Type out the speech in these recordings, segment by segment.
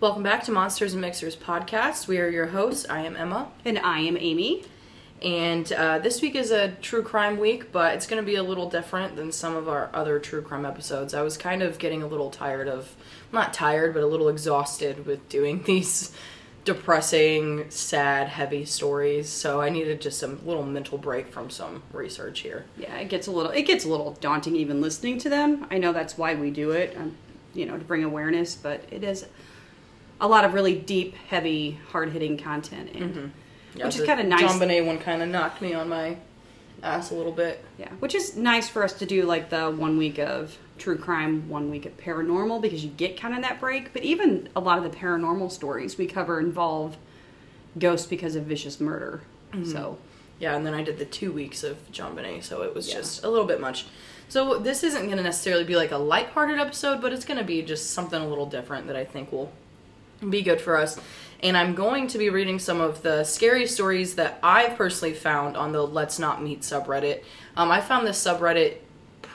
Welcome back to Monsters and Mixers podcast. We are your hosts. I am Emma. And I am Amy. And uh, this week is a true crime week, but it's going to be a little different than some of our other true crime episodes. I was kind of getting a little tired of, not tired, but a little exhausted with doing these depressing, sad, heavy stories. So I needed just a little mental break from some research here. Yeah, it gets a little it gets a little daunting even listening to them. I know that's why we do it, um, you know, to bring awareness, but it is a lot of really deep, heavy, hard hitting content, and Yeah, which is kind of nice. JonBenét one kind of knocked me on my ass a little bit. Yeah, which is nice for us to do like the one week of true crime, one week of paranormal because you get kind of that break. But even a lot of the paranormal stories we cover involve ghosts because of vicious murder. Mm-hmm. So Yeah, and then I did the two weeks of JonBenét, so it was Yeah. just a little bit much. So this isn't going to necessarily be like a lighthearted episode, but it's going to be just something a little different that I think will be good for us. And I'm going to be reading some of the scary stories that I've personally found on the Let's Not Meet subreddit. Um, I found this subreddit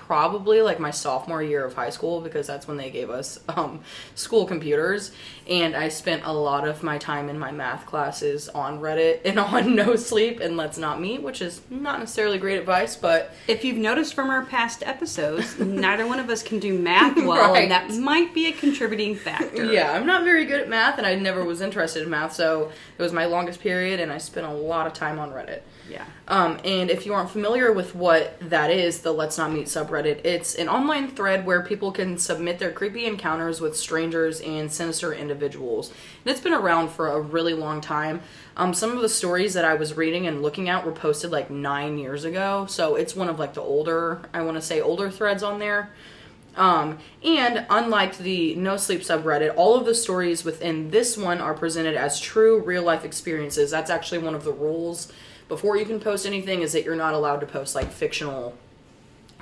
probably like my sophomore year of high school because that's when they gave us um, school computers and i spent a lot of my time in my math classes on reddit and on no sleep and let's not meet which is not necessarily great advice but If you've noticed from our past episodes, neither one of us can do math well, Right. and that might be a contributing factor. yeah i'm not very good at math and i never was interested in math so it was my longest period and i spent a lot of time on reddit Yeah. Um, and if you aren't familiar with what that is, the Let's Not Meet subreddit, it's an online thread where people can submit their creepy encounters with strangers and sinister individuals. And it's been around for a really long time. Um, some of the stories that I was reading and looking at were posted like nine years ago, so it's one of like the older, I want to say older threads on there. Um, and unlike the No Sleep subreddit, all of the stories within this one are presented as true real life experiences. That's actually one of the rules before you can post anything is that you're not allowed to post like fictional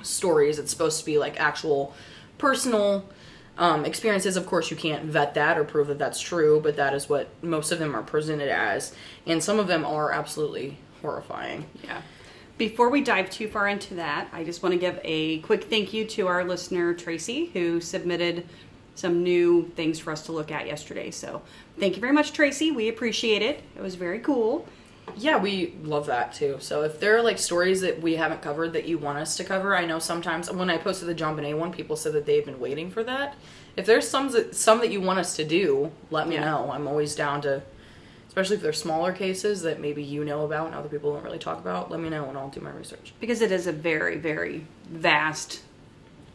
stories. It's supposed to be like actual personal um, experiences. Of course, you can't vet that or prove that that's true, but that is what most of them are presented as. And some of them are absolutely horrifying. Yeah. Before we dive too far into that, I just want to give a quick thank you to our listener, Tracy, who submitted some new things for us to look at yesterday. So thank you very much, Tracy. We appreciate it. It was very cool. Yeah, we love that too. So if there are like stories that we haven't covered that you want us to cover, I know sometimes when I posted the JonBenét one, people said that they've been waiting for that. If there's some that some that you want us to do, let me Yeah. know. I'm always down to, especially if they're smaller cases that maybe you know about and other people don't really talk about. Let me know and I'll do my research. Because it is a very, very vast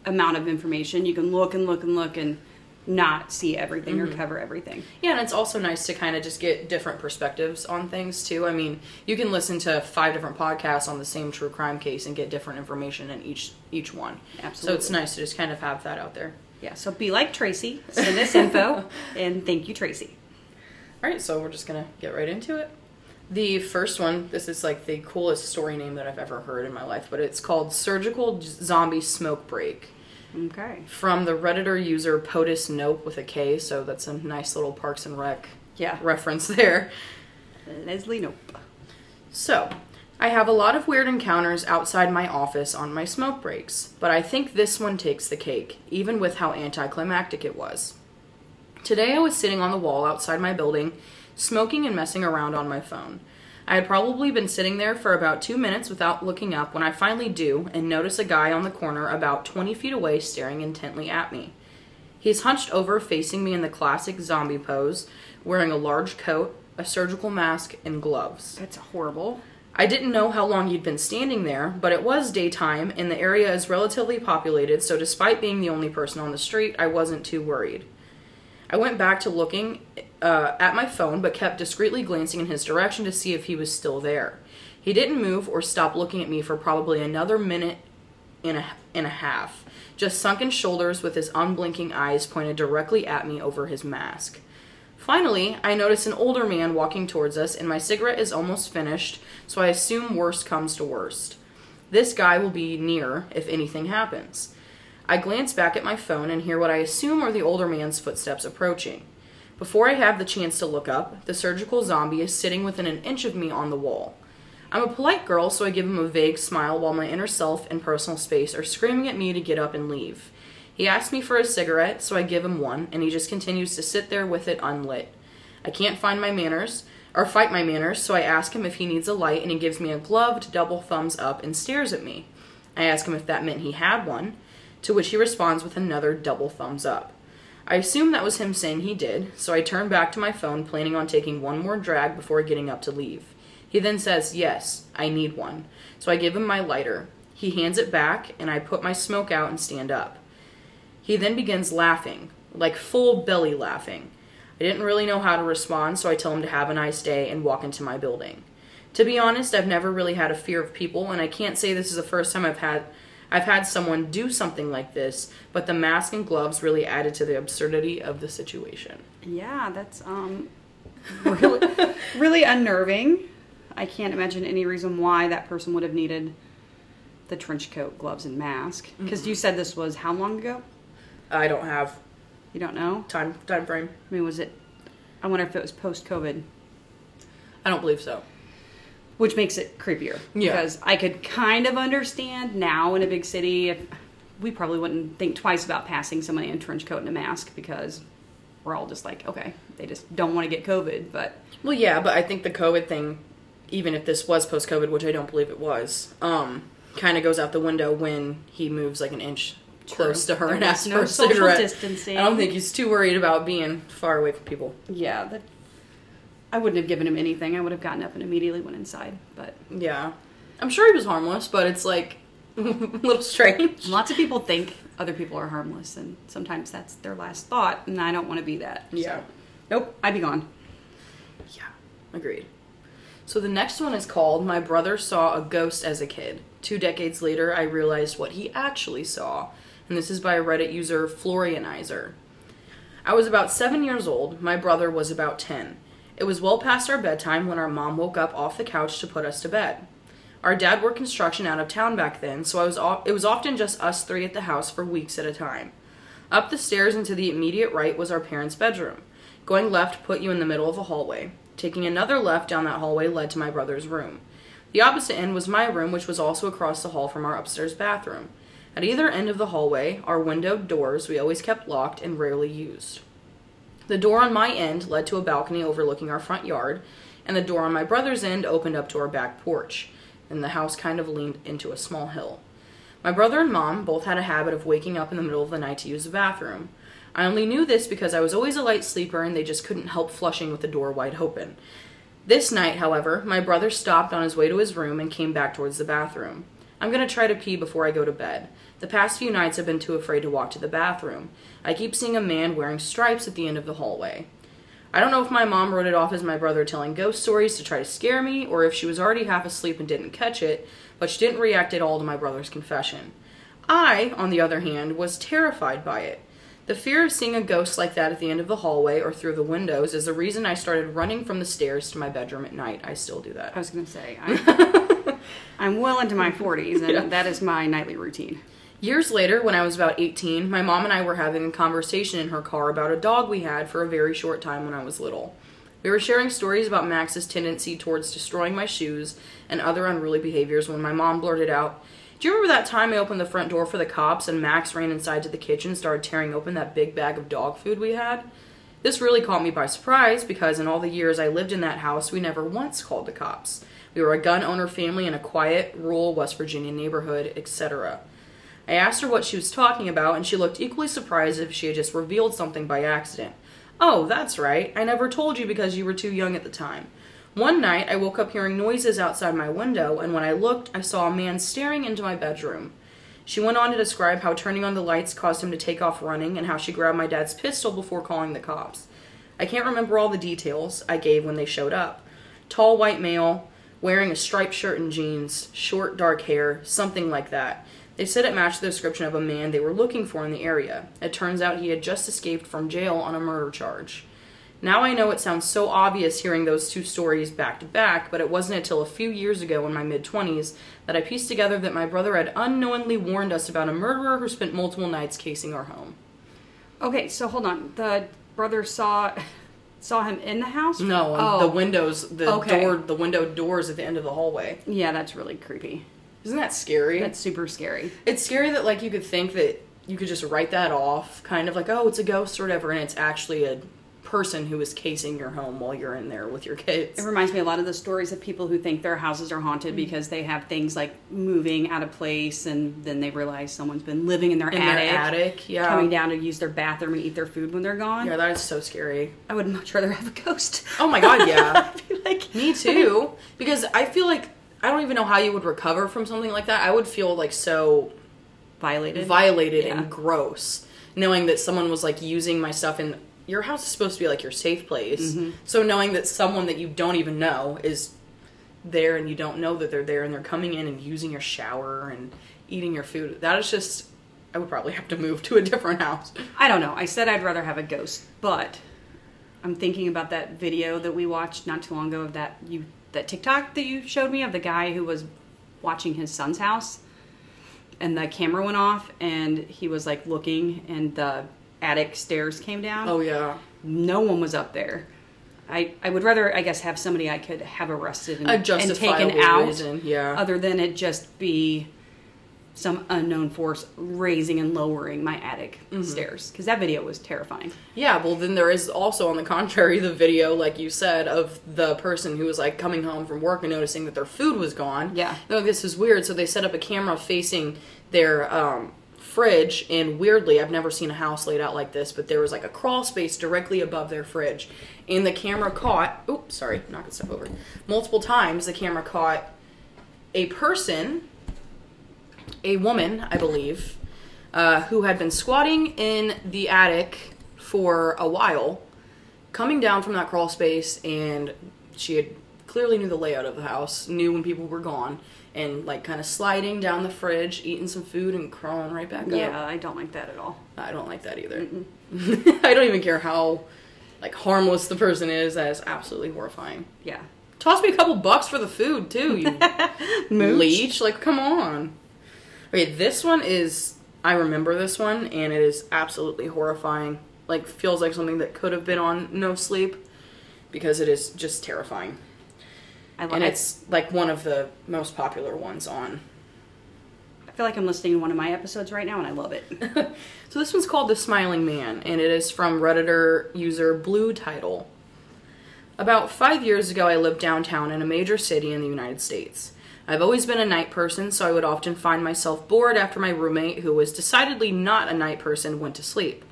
amount of information. You can look and look and look and not see everything or mm-hmm. cover everything. Yeah, and it's also nice to kind of just get different perspectives on things too. I mean, you can listen to five different podcasts on the same true crime case and get different information in each each one. Absolutely. So it's nice to just kind of have that out there. Yeah, so be like Tracy, send us info, and thank you, Tracy. All right, so we're just gonna get right into it. The first one, this is like the coolest story name that I've ever heard in my life, but it's called Surgical Zombie Smoke Break Okay. from the Redditor user POTUS Knope with a K, so that's a nice little Parks and Rec Yeah. reference there. Leslie Knope. So, I have a lot of weird encounters outside my office on my smoke breaks, but I think this one takes the cake, even with how anticlimactic it was. Today I was sitting on the wall outside my building, smoking and messing around on my phone. I had probably been sitting there for about two minutes without looking up when I finally do and notice a guy on the corner about 20 feet away staring intently at me. He's hunched over, facing me in the classic zombie pose, wearing a large coat, a surgical mask, and gloves. That's horrible. I didn't know how long you'd been standing there, but it was daytime and the area is relatively populated, so despite being the only person on the street, I wasn't too worried. I went back to looking uh, at my phone, but kept discreetly glancing in his direction to see if he was still there. He didn't move or stop looking at me for probably another minute and a, and a half, just sunken shoulders with his unblinking eyes pointed directly at me over his mask. Finally, I notice an older man walking towards us, and my cigarette is almost finished, so I assume worst comes to worst. This guy will be near if anything happens. I glance back at my phone and hear what I assume are the older man's footsteps approaching. Before I have the chance to look up, the surgical zombie is sitting within an inch of me on the wall. I'm a polite girl, so I give him a vague smile while my inner self and personal space are screaming at me to get up and leave. He asks me for a cigarette, so I give him one, and he just continues to sit there with it unlit. I can't find my manners, or fight my manners, so I ask him if he needs a light, and he gives me a gloved double thumbs up and stares at me. I ask him if that meant he had one, to which he responds with another double thumbs up. I assume that was him saying he did, so I turn back to my phone, planning on taking one more drag before getting up to leave. He then says, Yes, I need one. So I give him my lighter. He hands it back, and I put my smoke out and stand up. He then begins laughing, like full belly laughing. I didn't really know how to respond, so I tell him to have a nice day and walk into my building. To be honest, I've never really had a fear of people, and I can't say this is the first time I've had I've had someone do something like this, but the mask and gloves really added to the absurdity of the situation. Yeah, that's um really really unnerving. I can't imagine any reason why that person would have needed the trench coat, gloves, and mask. Because you said this was how long ago? I don't have You don't know? time time frame. I mean, was it? I wonder if it was post COVID, I don't believe so. Which makes it creepier. Yeah. Because I could kind of understand now in a big city if we probably wouldn't think twice about passing somebody in a trench coat and a mask because we're all just like, okay, they just don't want to get COVID. But Well, yeah, but I think the COVID thing, even if this was post COVID, which I don't believe it was, um, kind of goes out the window when he moves like an inch close to her There and asks no for a social cigarette. distancing. I don't think he's too worried about being far away from people. yeah, that I wouldn't have given him anything. I would have gotten up and immediately went inside. But Yeah, I'm sure he was harmless, but it's like a little strange. lots of people think other people are harmless, and sometimes that's their last thought, and I don't want to be that. Yeah. So, nope, I'd be gone. Yeah, agreed. So the next one is called My Brother Saw a Ghost as a Kid. Two decades later, I realized what he actually saw, and this is by Reddit user Florianizer. I was about seven years old, my brother was about ten. It was well past our bedtime when our mom woke up off the couch to put us to bed. Our dad worked construction out of town back then, so I was it was often just us three at the house for weeks at a time. Up the stairs and to the immediate right was our parents' bedroom. Going left put you in the middle of a hallway. Taking another left down that hallway led to my brother's room. The opposite end was my room, which was also across the hall from our upstairs bathroom. At either end of the hallway our windowed doors we always kept locked and rarely used. The door on my end led to a balcony overlooking our front yard, and the door on my brother's end opened up to our back porch, and the house kind of leaned into a small hill. My brother and mom both had a habit of waking up in the middle of the night to use the bathroom. I only knew this because I was always a light sleeper and they just couldn't help flushing with the door wide open. This night, however, my brother stopped on his way to his room and came back towards the bathroom. I'm going to try to pee before I go to bed. The past few nights I've been too afraid to walk to the bathroom. I keep seeing a man wearing stripes at the end of the hallway. I don't know if my mom wrote it off as my brother telling ghost stories to try to scare me, or if she was already half asleep and didn't catch it, but she didn't react at all to my brother's confession. I, on the other hand, was terrified by it. The fear of seeing a ghost like that at the end of the hallway or through the windows is the reason I started running from the stairs to my bedroom at night. I still do that. I was going to say, I'm, I'm well into my 40s, and Yeah. that is my nightly routine. Years later, when I was about 18, my mom and I were having a conversation in her car about a dog we had for a very short time when I was little. We were sharing stories about Max's tendency towards destroying my shoes and other unruly behaviors when my mom blurted out, Do you remember that time I opened the front door for the cops and Max ran inside to the kitchen and started tearing open that big bag of dog food we had? This really caught me by surprise because in all the years I lived in that house, we never once called the cops. We were a gun owner family in a quiet, rural West Virginia neighborhood, etc. I asked her what she was talking about, and she looked equally surprised if she had just revealed something by accident. Oh, that's right. I never told you because you were too young at the time. One night, I woke up hearing noises outside my window, and when I looked, I saw a man staring into my bedroom. She went on to describe how turning on the lights caused him to take off running and how she grabbed my dad's pistol before calling the cops. I can't remember all the details I gave when they showed up. Tall white male, wearing a striped shirt and jeans, short dark hair, something like that. They said it matched the description of a man they were looking for in the area. It turns out he had just escaped from jail on a murder charge. Now I know it sounds so obvious hearing those two stories back to back, but it wasn't until a few years ago in my mid 20s that I pieced together that my brother had unknowingly warned us about a murderer who spent multiple nights casing our home. Okay, so hold on. The brother saw saw him in the house. No, oh, the windows, the Okay. door, the window doors at the end of the hallway. yeah, that's really creepy. Isn't that scary? That's super scary. it's scary that like you could think that you could just write that off, kind of like oh it's a ghost or whatever, and it's actually a person who is casing your home while you're in there with your kids. It reminds me a lot of the stories of people who think their houses are haunted mm-hmm. because they have things like moving out of place and then they realize someone's been living in their In attic. their attic, yeah. Coming down to use their bathroom and eat their food when they're gone. Yeah, that is so scary. I would much rather have a ghost. Oh my god, yeah. I'd be like, Me too. Because I feel like I don't even know how you would recover from something like that. I would feel like so violated. violated Yeah. and gross knowing that someone was like using my stuff and your house is supposed to be like your safe place. Mm-hmm. So knowing that someone that you don't even know is there and you don't know that they're there and they're coming in and using your shower and eating your food. That is just I would probably have to move to a different house. I don't know. I said I'd rather have a ghost, but I'm thinking about that video that we watched not too long ago of that you that TikTok that you showed me of the guy who was watching his son's house and the camera went off and he was like looking and the attic stairs came down. Oh yeah. No one was up there. I, I would rather I guess have somebody I could have arrested and, and taken out reason, yeah. other than it just be some unknown force raising and lowering my attic Mm-hmm. stairs because that video was terrifying. Yeah, well, then there is also, on the contrary, the video, like you said, of the person who was like coming home from work and noticing that their food was gone. Yeah. No, this is weird. So they set up a camera facing their um, fridge, and weirdly, I've never seen a house laid out like this, but there was like a crawl space directly above their fridge. And the camera caught, oops, sorry, knocking stuff over. Multiple times, the camera caught a person, a woman, I believe, uh, who had been squatting in the attic for a while, coming down from that crawl space, and she had clearly knew the layout of the house, knew when people were gone, and like kind of sliding down the fridge, eating some food, and crawling right back up. Yeah, I don't like that at all. I don't like that either. I don't even care how like harmless the person is. That is absolutely horrifying. Yeah. Toss me a couple bucks for the food too, you leech. Like, come on. Okay, this one is. I remember this one, and it is absolutely horrifying. Like, feels like something that could have been on No Sleep, because it is just terrifying. I, li- And it's like one of the most popular ones on. I feel like I'm listening to one of my episodes right now and I love it. So this one's called The Smiling Man, and it is from Redditor user Blue Title. About five years ago, I lived downtown in a major city in the United States. I've always been a night person, so I would often find myself bored after my roommate, who was decidedly not a night person, went to sleep.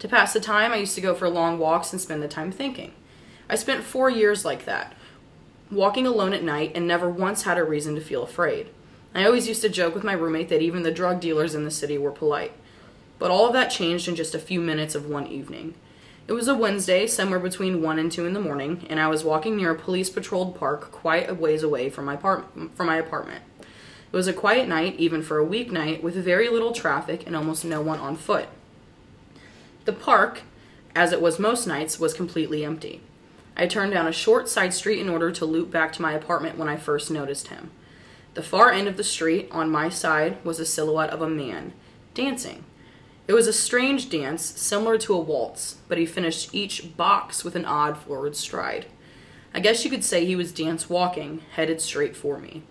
To pass the time, I used to go for long walks and spend the time thinking. I spent four years like that, walking alone at night and never once had a reason to feel afraid. I always used to joke with my roommate that even the drug dealers in the city were polite. But all of that changed in just a few minutes of one evening. It was a Wednesday, somewhere between 1 and 2 in the morning, and I was walking near a police patrolled park quite a ways away from my, from my apartment. It was a quiet night, even for a weeknight, with very little traffic and almost no one on foot. The park, as it was most nights, was completely empty. I turned down a short side street in order to loop back to my apartment when I first noticed him. The far end of the street, on my side, was a silhouette of a man, dancing. It was a strange dance, similar to a waltz, but he finished each box with an odd forward stride. I guess you could say he was dance walking, headed straight for me.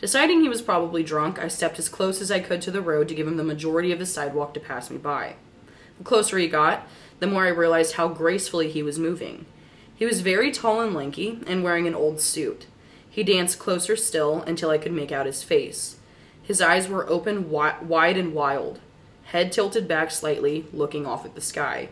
Deciding he was probably drunk, I stepped as close as I could to the road to give him the majority of the sidewalk to pass me by. The closer he got, the more I realized how gracefully he was moving. He was very tall and lanky, and wearing an old suit. He danced closer still until I could make out his face. His eyes were open, wi- wide, and wild, head tilted back slightly, looking off at the sky.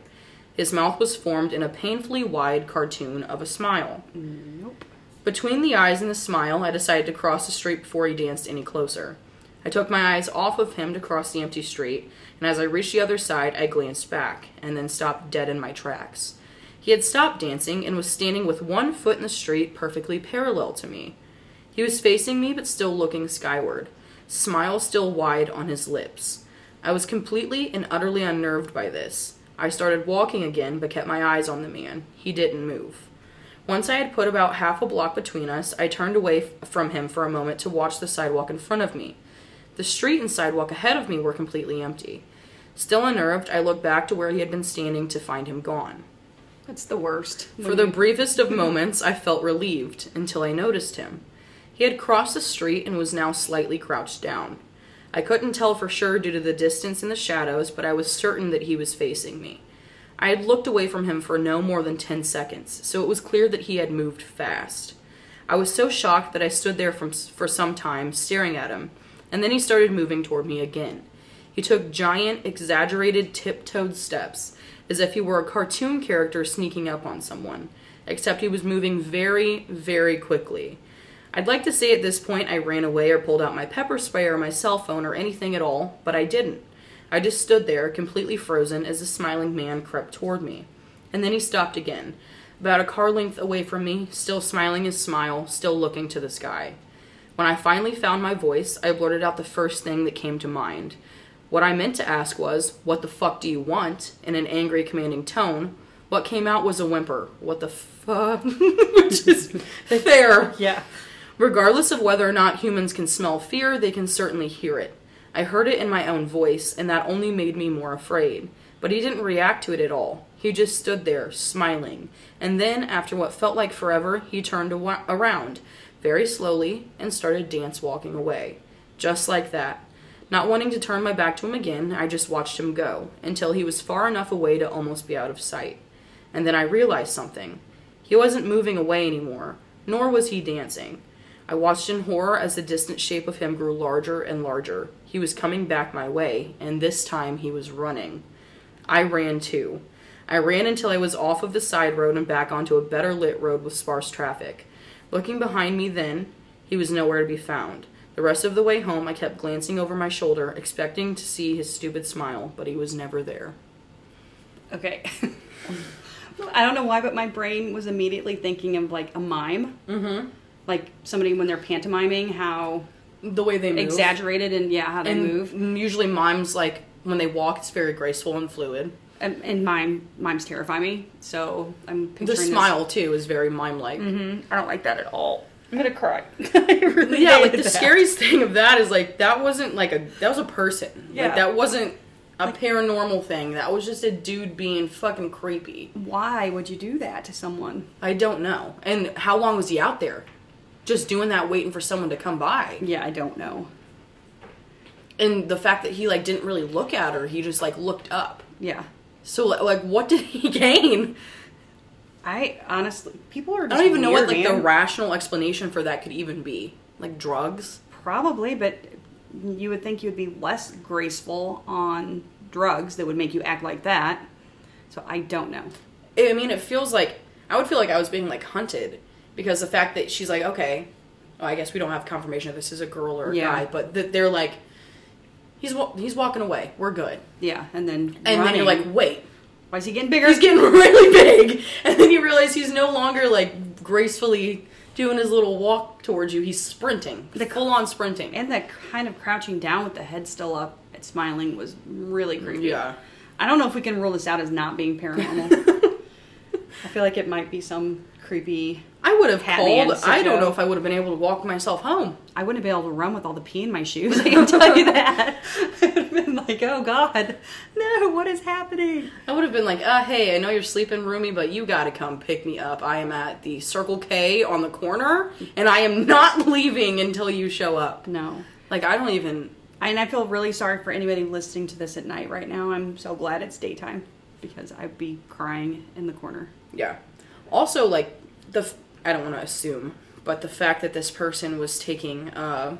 His mouth was formed in a painfully wide cartoon of a smile. nope. Between the eyes and the smile, I decided to cross the street before he danced any closer. I took my eyes off of him to cross the empty street, and as I reached the other side, I glanced back and then stopped dead in my tracks. He had stopped dancing and was standing with one foot in the street perfectly parallel to me. He was facing me but still looking skyward, smile still wide on his lips. I was completely and utterly unnerved by this. I started walking again but kept my eyes on the man. He didn't move. Once I had put about half a block between us, I turned away from him for a moment to watch the sidewalk in front of me. The street and sidewalk ahead of me were completely empty. Still unnerved, I looked back to where he had been standing to find him gone. That's the worst. For the briefest of moments, I felt relieved until I noticed him. He had crossed the street and was now slightly crouched down. I couldn't tell for sure due to the distance and the shadows, but I was certain that he was facing me. I had looked away from him for no more than ten seconds, so it was clear that he had moved fast. I was so shocked that I stood there from, for some time, staring at him, and then he started moving toward me again. He took giant, exaggerated, tiptoed steps, as if he were a cartoon character sneaking up on someone, except he was moving very, very quickly. I'd like to say at this point I ran away or pulled out my pepper spray or my cell phone or anything at all, but I didn't. I just stood there, completely frozen, as the smiling man crept toward me. And then he stopped again, about a car length away from me, still smiling his smile, still looking to the sky. When I finally found my voice, I blurted out the first thing that came to mind. What I meant to ask was, What the fuck do you want? in an angry, commanding tone. What came out was a whimper. What the fuck? Which is fair. yeah. Regardless of whether or not humans can smell fear, they can certainly hear it. I heard it in my own voice, and that only made me more afraid. But he didn't react to it at all. He just stood there, smiling. And then, after what felt like forever, he turned awa- around, very slowly, and started dance walking away. Just like that. Not wanting to turn my back to him again, I just watched him go, until he was far enough away to almost be out of sight. And then I realized something. He wasn't moving away anymore, nor was he dancing. I watched in horror as the distant shape of him grew larger and larger. He was coming back my way, and this time he was running. I ran too. I ran until I was off of the side road and back onto a better lit road with sparse traffic. Looking behind me then, he was nowhere to be found. The rest of the way home, I kept glancing over my shoulder, expecting to see his stupid smile, but he was never there. Okay. I don't know why, but my brain was immediately thinking of like a mime. Mm-hmm. Like somebody when they're pantomiming, how The way they move. exaggerated and yeah, how they and move. usually mimes, like, when they walk, it's very graceful and fluid. And, and mime mimes terrify me, so I'm The picturing this- smile, too, is very mime-like. Mm-hmm. I don't like that at all. I'm gonna cry. I really yeah, like the that. scariest thing of that is like that wasn't like a that was a person. Yeah. Like that wasn't a paranormal thing. That was just a dude being fucking creepy. Why would you do that to someone? I don't know. And how long was he out there? Just doing that waiting for someone to come by. Yeah, I don't know. And the fact that he like didn't really look at her, he just like looked up. Yeah, So like, what did he gain? I honestly, people are. I don't even know what weird, like the rational explanation for that could even be. Like drugs? Probably, but you would think you would be less graceful on drugs that would make you act like that. So I don't know. I mean, it feels like I would feel like I was being like hunted because the fact that she's like, okay, well, I guess we don't have confirmation if this is a girl or a Yeah. guy, but that they're like, he's wa- he's walking away, we're good, Yeah, and then and then you're like, wait, why is he getting bigger? he's getting really big, and then you realize he's no longer like gracefully doing his little walk towards you; he's sprinting, the full on sprinting. and that kind of crouching down with the head still up and smiling was really creepy. Yeah. I don't know if we can rule this out as not being paranormal. I feel like it might be some creepy. I would have Hat man called. I don't know if I would have been able to walk myself home. I wouldn't be able to run with all the pee in my shoes. I can tell you that. I would have been like, "Oh God, no! What is happening?" I would have been like, uh, hey, I know you're sleeping roomy, but you gotta come pick me up. I am at the Circle K on the corner, and I am not leaving until you show up. No. Like, I don't even. And I feel really sorry for anybody listening to this at night right now. I'm so glad it's daytime because I'd be crying in the corner. Yeah. Also, like, the. I don't want to assume, but the fact that this person was taking, uh,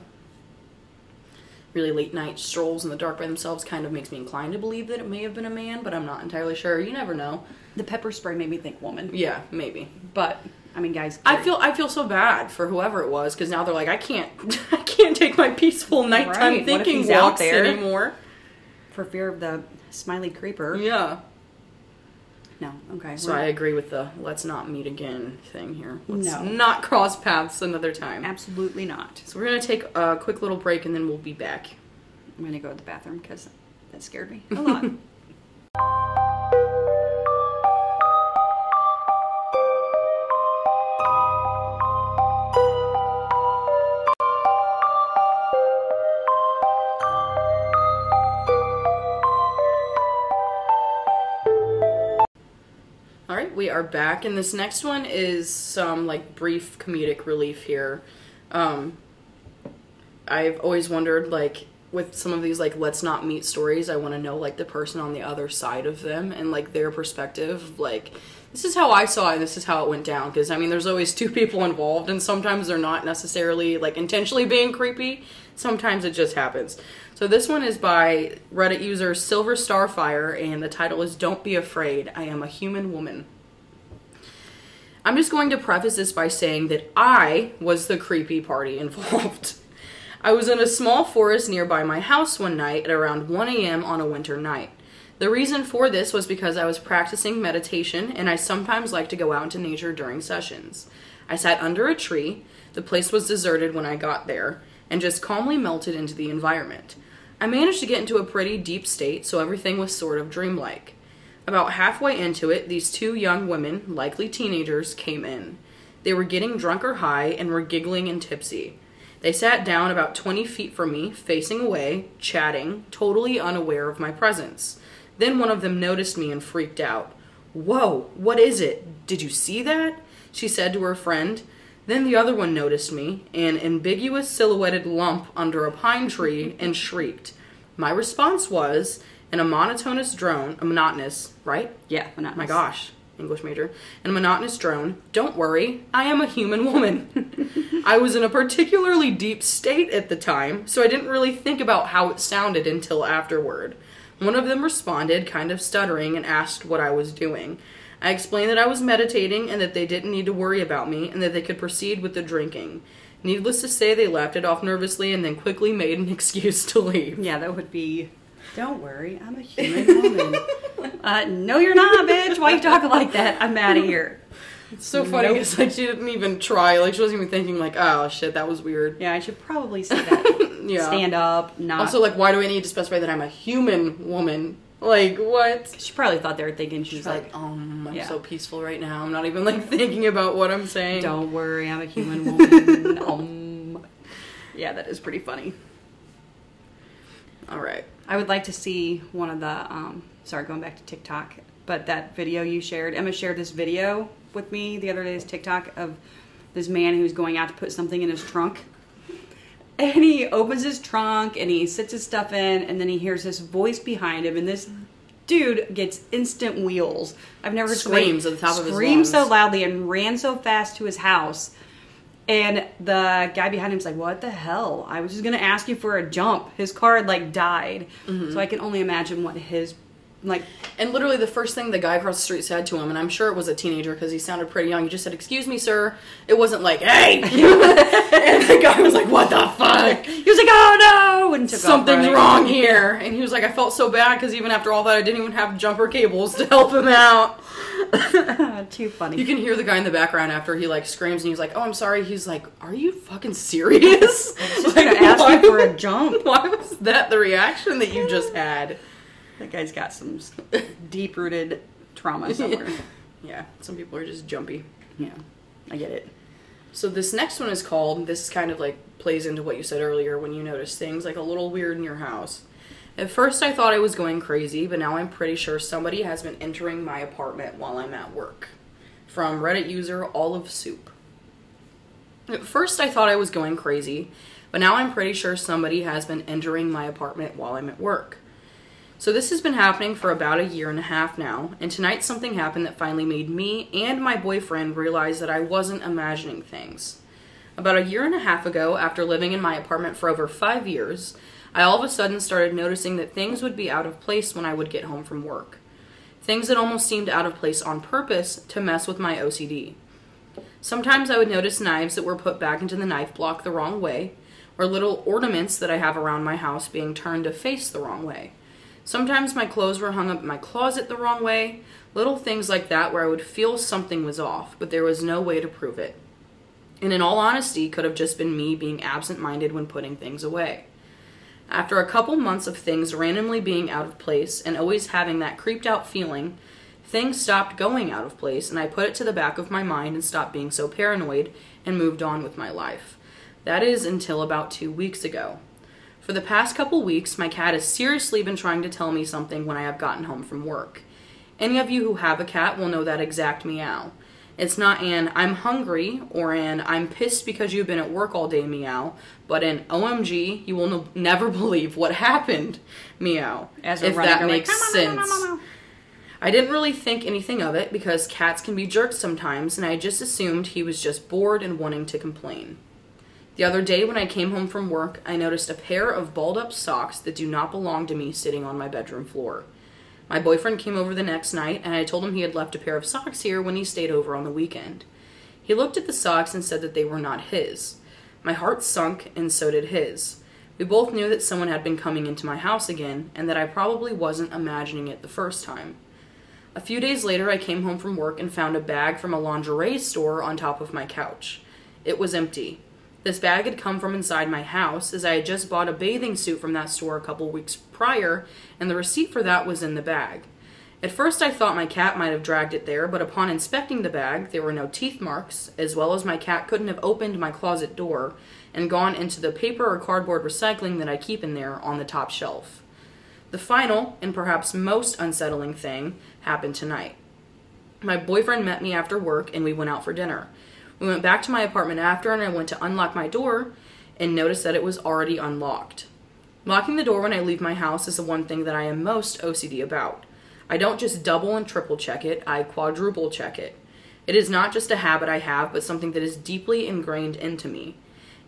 really late night strolls in the dark by themselves kind of makes me inclined to believe that it may have been a man, but I'm not entirely sure. You never know. The pepper spray made me think woman, Yeah, maybe. but I mean, guys, I feel I feel so bad for whoever it was because now they're like I can't I can't take my peaceful nighttime Right, thinking he's out walks there? anymore. for fear of the smiley creeper. Yeah. No, okay. So I agree with the let's not meet again thing here. Let's No. not cross paths another time. absolutely not. So we're gonna take a quick little break and then we'll be back. I'm gonna go to the bathroom because that scared me a lot. We are back, and this next one is some like brief comedic relief here. Um, I've always wondered, like, with some of these like let's not meet stories, I want to know like the person on the other side of them and like their perspective. Like, this is how I saw it. This is how it went down. Because I mean, there's always two people involved, and sometimes they're not necessarily like intentionally being creepy. Sometimes it just happens. So this one is by Reddit user Silver Starfire, and the title is "Don't Be Afraid. I am a human woman." I'm just going to preface this by saying that I was the creepy party involved. I was in a small forest nearby my house one night at around 1 a.m. on a winter night. The reason for this was because I was practicing meditation and I sometimes like to go out into nature during sessions. I sat under a tree, the place was deserted when I got there, and just calmly melted into the environment. I managed to get into a pretty deep state, so everything was sort of dreamlike. About halfway into it, these two young women, likely teenagers, came in. They were getting drunk or high and were giggling and tipsy. They sat down about 20 feet from me, facing away, chatting, totally unaware of my presence. Then one of them noticed me and freaked out. Whoa, what is it? Did you see that? She said to her friend. Then the other one noticed me, an ambiguous silhouetted lump under a pine tree, and shrieked. My response was, in a monotonous drone, a monotonous, right? yeah, monotonous. My gosh, English major. And a monotonous drone. Don't worry, I am a human woman. I was in a particularly deep state at the time, so I didn't really think about how it sounded until afterward. One of them responded, kind of stuttering, and asked what I was doing. I explained that I was meditating and that they didn't need to worry about me and that they could proceed with the drinking. Needless to say, they laughed it off nervously and then quickly made an excuse to leave. Yeah, that would be. Don't worry, I'm a human woman. uh, no, you're not, bitch. Why you talking like that? I'm out of here. It's so funny Nope. because like she didn't even try. Like she wasn't even thinking like, oh shit, that was weird. Yeah, I should probably say that. Yeah. Stand up, not. Also, like, why do I need to specify that I'm a human woman? Like, what? she probably thought they were thinking she was like, like, um, I'm Yeah. so peaceful right now. I'm not even like thinking about what I'm saying. "Don't worry, I'm a human woman." um, yeah, that is pretty funny. All right. I would like to see one of the. Um, sorry, going back to TikTok, but that video you shared, Emma shared this video with me the other day. This TikTok of this man who's going out to put something in his trunk, and he opens his trunk and he sits his stuff in, and then he hears this voice behind him, and this dude gets instant wheels. I've never Screams at the top of his scream so loudly and ran so fast to his house. And the guy behind him's like, "What the hell? I was just gonna ask you for a jump." His car had like died, Mm-hmm. so I can only imagine what his like. And literally, the first thing the guy across the street said to him, and I'm sure it was a teenager because he sounded pretty young. He just said, "Excuse me, sir." It wasn't like, "Hey," and the guy was like, "What the fuck?" He was like, "Oh no!" and off Something's running. wrong here. And he was like, I felt so bad because even after all that, I didn't even have jumper cables to help him out. Too funny. You can hear the guy in the background after he like screams and he's like, "Oh, I'm sorry." He's like, "Are you fucking serious?" just gonna ask why- you for a jump. Why was that the reaction that you just had? That guy's got some deep rooted trauma somewhere. Yeah, some people are just jumpy. yeah, I get it. So this next one is called. This kind of like plays into what you said earlier when you notice things like a little weird in your house. At first, I thought I was going crazy, but now I'm pretty sure somebody has been entering my apartment while I'm at work. From Reddit user Olive Soup. At first, I thought I was going crazy, but now I'm pretty sure somebody has been entering my apartment while I'm at work. So this has been happening for about a year and a half now, and tonight something happened that finally made me and my boyfriend realize that I wasn't imagining things. About a year and a half ago, after living in my apartment for over five years, I all of a sudden started noticing that things would be out of place when I would get home from work. Things that almost seemed out of place on purpose to mess with my OCD. Sometimes I would notice knives that were put back into the knife block the wrong way, or little ornaments that I have around my house being turned to face the wrong way. Sometimes my clothes were hung up in my closet the wrong way, little things like that where I would feel something was off, but there was no way to prove it. And in all honesty, could have just been me being absent minded when putting things away. After a couple months of things randomly being out of place and always having that creeped out feeling, things stopped going out of place and I put it to the back of my mind and stopped being so paranoid and moved on with my life. That is until about two weeks ago. For the past couple weeks, my cat has seriously been trying to tell me something when I have gotten home from work. Any of you who have a cat will know that exact meow. It's not an I'm hungry or an I'm pissed because you've been at work all day meow, but an OMG, you will no- never believe what happened meow. As if running, that like, makes "Meow, meow, meow, sense. meow, meow." I didn't really think anything of it because cats can be jerks sometimes, and I just assumed he was just bored and wanting to complain. The other day when I came home from work, I noticed a pair of balled up socks that do not belong to me sitting on my bedroom floor. My boyfriend came over the next night, and I told him he had left a pair of socks here when he stayed over on the weekend. He looked at the socks and said that they were not his. My heart sunk, and so did his. We both knew that someone had been coming into my house again, and that I probably wasn't imagining it the first time. A few days later, I came home from work and found a bag from a lingerie store on top of my couch. It was empty. This bag had come from inside my house, as I had just bought a bathing suit from that store a couple weeks prior, and the receipt for that was in the bag. At first, I thought my cat might have dragged it there, but upon inspecting the bag, there were no teeth marks, as well as my cat couldn't have opened my closet door and gone into the paper or cardboard recycling that I keep in there on the top shelf. The final, and perhaps most unsettling thing, happened tonight. My boyfriend met me after work and we went out for dinner. We went back to my apartment after and I went to unlock my door and noticed that it was already unlocked. Locking the door when I leave my house is the one thing that I am most OCD about. I don't just double and triple check it, I quadruple check it. It is not just a habit I have, but something that is deeply ingrained into me.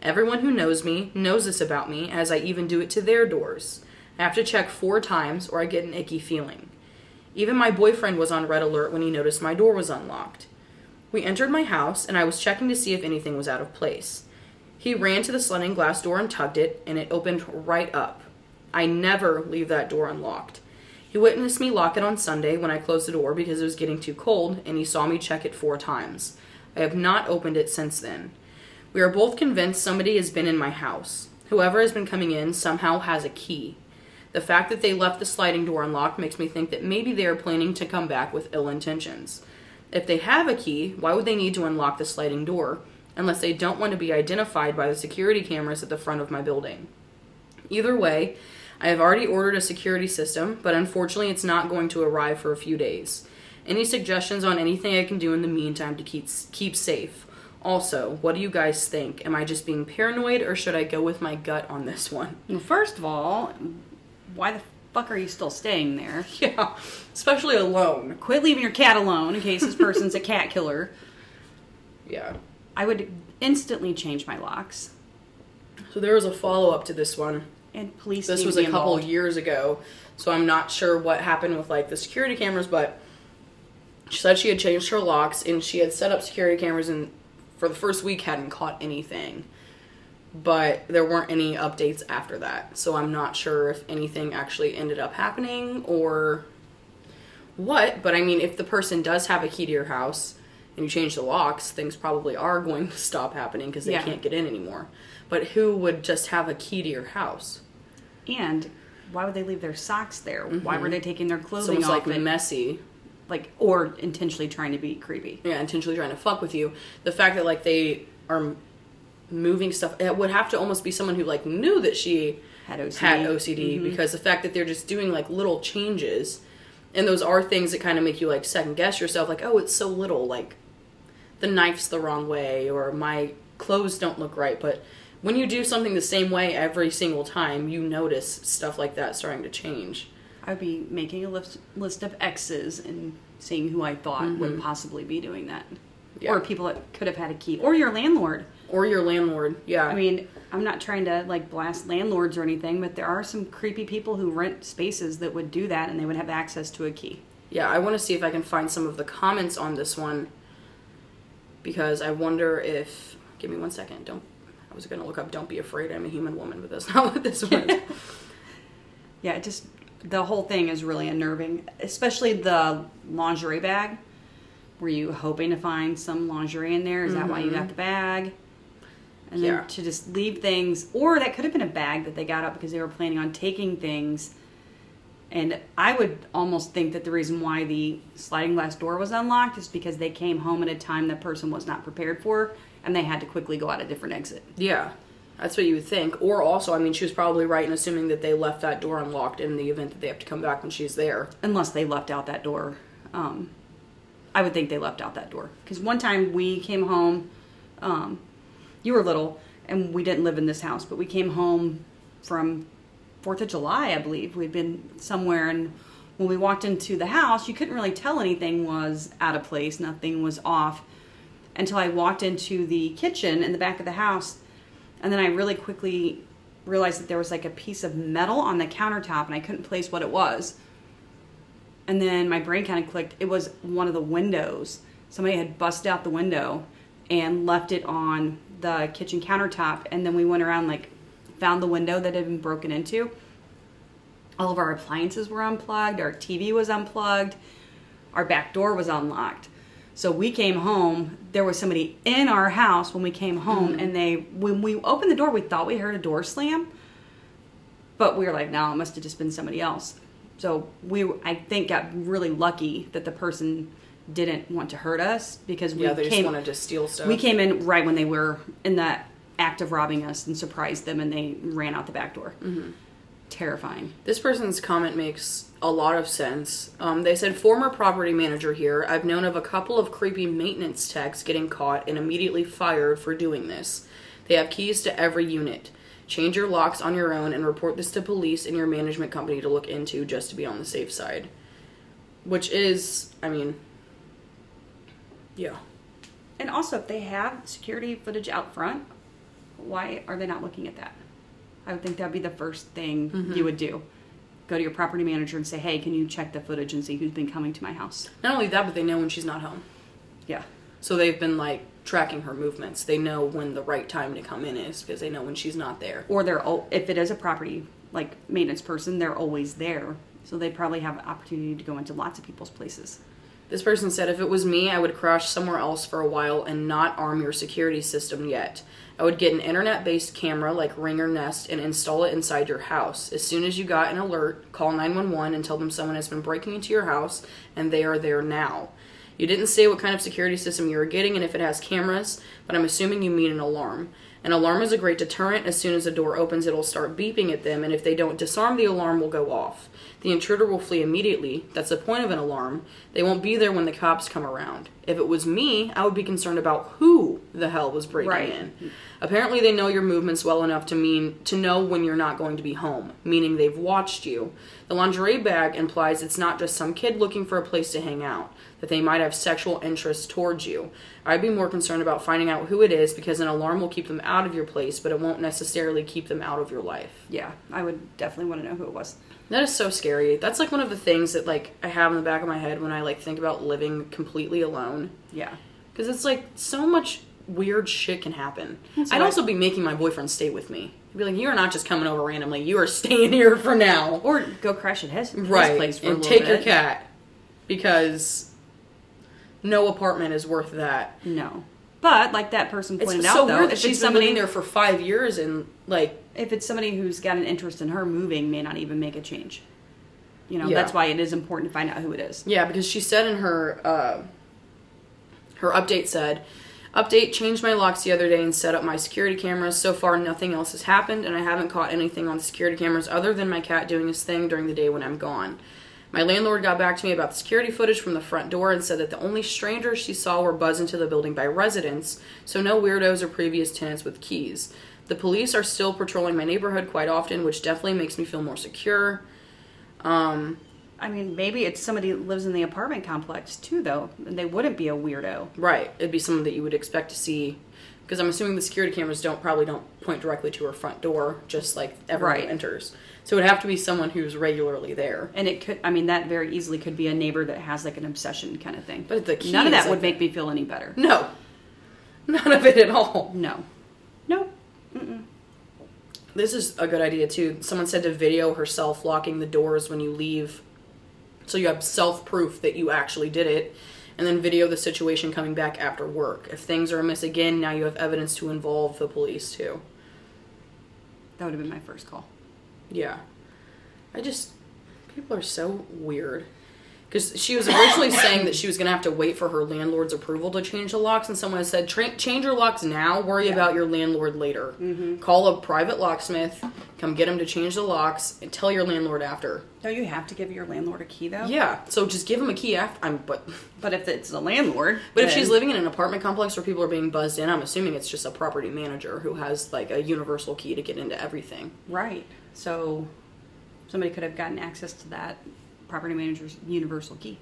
Everyone who knows me knows this about me, as I even do it to their doors. I have to check four times or I get an icky feeling. Even my boyfriend was on red alert when he noticed my door was unlocked. We entered my house and I was checking to see if anything was out of place. He ran to the sliding glass door and tugged it, and it opened right up. I never leave that door unlocked. He witnessed me lock it on Sunday when I closed the door because it was getting too cold, and he saw me check it four times. I have not opened it since then. We are both convinced somebody has been in my house. Whoever has been coming in somehow has a key. The fact that they left the sliding door unlocked makes me think that maybe they are planning to come back with ill intentions. If they have a key, why would they need to unlock the sliding door unless they don't want to be identified by the security cameras at the front of my building? Either way, I have already ordered a security system, but unfortunately it's not going to arrive for a few days. Any suggestions on anything I can do in the meantime to keep keep safe? Also, what do you guys think? Am I just being paranoid or should I go with my gut on this one? Well, first of all, why the fuck are you still staying there? Yeah, especially alone. Quit leaving your cat alone in case this person's a cat killer. Yeah. I would instantly change my locks. So there was a follow up to this one. And police. This was a couple years ago, so I'm not sure what happened with like the security cameras, but she said she had changed her locks and she had set up security cameras and for the first week hadn't caught anything. But there weren't any updates after that. So I'm not sure if anything actually ended up happening or what, but I mean if the person does have a key to your house and you change the locks, things probably are going to stop happening because they Yeah. can't get in anymore. But who would just have a key to your house? And why would they leave their socks there? Why were mm-hmm. they taking their clothing it's off? like and, messy. like or intentionally trying to be creepy. Yeah, intentionally trying to fuck with you. The fact that like they are moving stuff, it would have to almost be someone who like knew that she Had OCD. had OCD because the fact that they're just doing like little changes, and those are things that kind of make you like second guess yourself, like oh it's so little, like the knife's the wrong way or my clothes don't look right, but when you do something the same way every single time, you notice stuff like that starting to change. I would be making a list list of X's and seeing who I thought would possibly be doing that. Mm-hmm. Yeah. Or people that could have had a key. Or your landlord. Or your landlord, yeah. I mean, I'm not trying to like blast landlords or anything, but there are some creepy people who rent spaces that would do that and they would have access to a key. Yeah, I want to see if I can find some of the comments on this one because I wonder if. Give me one second. Don't. I was gonna look up. Don't be afraid. I'm a human woman, but that's not what this was. Yeah, it just the whole thing is really unnerving, especially the lingerie bag. Were you hoping to find some lingerie in there? Is that why you mm-hmm. got the bag? And then Yeah. to just leave things, or that could have been a bag that they got up because they were planning on taking things. And I would almost think that the reason why the sliding glass door was unlocked is because they came home at a time the person was not prepared for, and they had to quickly go out a different exit. Yeah, that's what you would think. Or also, I mean, she was probably right in assuming that they left that door unlocked in the event that they have to come back when she's there. unless they left out that door. Um, I would think they left out that door because one time we came home. Um, you were little, and we didn't live in this house, but we came home from Fourth of July, I believe. We'd been somewhere, and when we walked into the house, you couldn't really tell anything was out of place. Nothing was off until I walked into the kitchen in the back of the house, and then I really quickly realized that there was like a piece of metal on the countertop, and I couldn't place what it was. And then my brain kind of clicked. It was one of the windows. Somebody had busted out the window and left it on the kitchen countertop. And then we went around, like, found the window that had been broken into. All of our appliances were unplugged. Our TV was unplugged. Our back door was unlocked. So we came home. There was somebody in our house when we came home, mm-hmm. and they when we opened the door, we thought we heard a door slam, but we were like, no, it must have just been somebody else. So we, I think, got really lucky that the person didn't want to hurt us because we Yeah, they just wanted to steal stuff. we came in right when they were in that act of robbing us and surprised them, and they ran out the back door. Mm-hmm. Terrifying. This person's comment makes a lot of sense. Um, they said, former property manager here. I've known of a couple of creepy maintenance techs getting caught and immediately fired for doing this. They have keys to every unit. Change your locks on your own and report this to police and your management company to look into just to be on the safe side. Which is, I mean, yeah. And also, if they have security footage out front, why are they not looking at that? I would think that would be the first thing mm-hmm. you would do. Go to your property manager and say, hey, can you check the footage and see who's been coming to my house? Not only that, but they know when she's not home. Yeah. So they've been like tracking her movements. They know when the right time to come in is because they know when she's not there. Or they're, if it is a property like maintenance person, they're always there. So they probably have an opportunity to go into lots of people's places. This person said, if it was me, I would crash somewhere else for a while and not arm your security system yet. I would get an internet based camera like Ring or Nest and install it inside your house. As soon as you got an alert, call 911 and tell them someone has been breaking into your house and they are there now. You didn't say what kind of security system you were getting and if it has cameras, but I'm assuming you mean an alarm. An alarm is a great deterrent. As soon as a door opens, it'll start beeping at them, and if they don't disarm, the alarm will go off. The intruder will flee immediately. That's the point of an alarm. They won't be there when the cops come around. If it was me, I would be concerned about who the hell was breaking Right. in. Apparently, they know your movements well enough to mean to know when you're not going to be home, meaning they've watched you. The lingerie bag implies it's not just some kid looking for a place to hang out, that they might have sexual interest towards you. I'd be more concerned about finding out who it is because an alarm will keep them out of your place, but it won't necessarily keep them out of your life. Yeah, I would definitely want to know who it was. That is so scary. That's like one of the things that like I have in the back of my head when I like think about living completely alone. Yeah. Because it's like so much weird shit can happen. That's I'd also be making my boyfriend stay with me. I'd be like, you're not just coming over randomly. You are staying here for now. Or go crash at his, his right. place for a and take your cat. Because no apartment is worth that. No. But like that person pointed so out, though, if she's somebody there for five years and like if it's somebody who's got an interest in her moving, may not even make a change. You know, Yeah. that's why it is important to find out who it is. Yeah, because she said in her uh, her update said, "Update: Changed my locks the other day and set up my security cameras. So far, nothing else has happened, and I haven't caught anything on the security cameras other than my cat doing his thing during the day when I'm gone." My landlord got back to me about the security footage from the front door and said that the only strangers she saw were buzzed into the building by residents, so no weirdos or previous tenants with keys. The police are still patrolling my neighborhood quite often, which definitely makes me feel more secure. Um, I mean, maybe it's somebody that lives in the apartment complex too, though, and they wouldn't be a weirdo. Right. It'd be someone that you would expect to see because I'm assuming the security cameras don't probably don't point directly to her front door, just like everyone Right. enters. So it would have to be someone who's regularly there. And it could, I mean, that very easily could be a neighbor that has like an obsession kind of thing. But the key None of that would make me feel any better. No. None of it at all. No. Nope. This is a good idea too. Someone said to video herself locking the doors when you leave. So you have self proof that you actually did it. And then video the situation coming back after work. If things are amiss again, now you have evidence to involve the police too. That would have been my first call. Yeah. I just. People are so weird. Because she was originally saying that she was going to have to wait for her landlord's approval to change the locks, and someone said, change your locks now, worry about your landlord later. Mm-hmm. Call a private locksmith, come get him to change the locks, and tell your landlord after. Don't you have to give your landlord a key though? Yeah, so just give him a key after. I'm, but But if it's the landlord, but if she's living in an apartment complex where people are being buzzed in, I'm assuming it's just a property manager who has like a universal key to get into everything. right, so somebody could have gotten access to that property manager's universal key.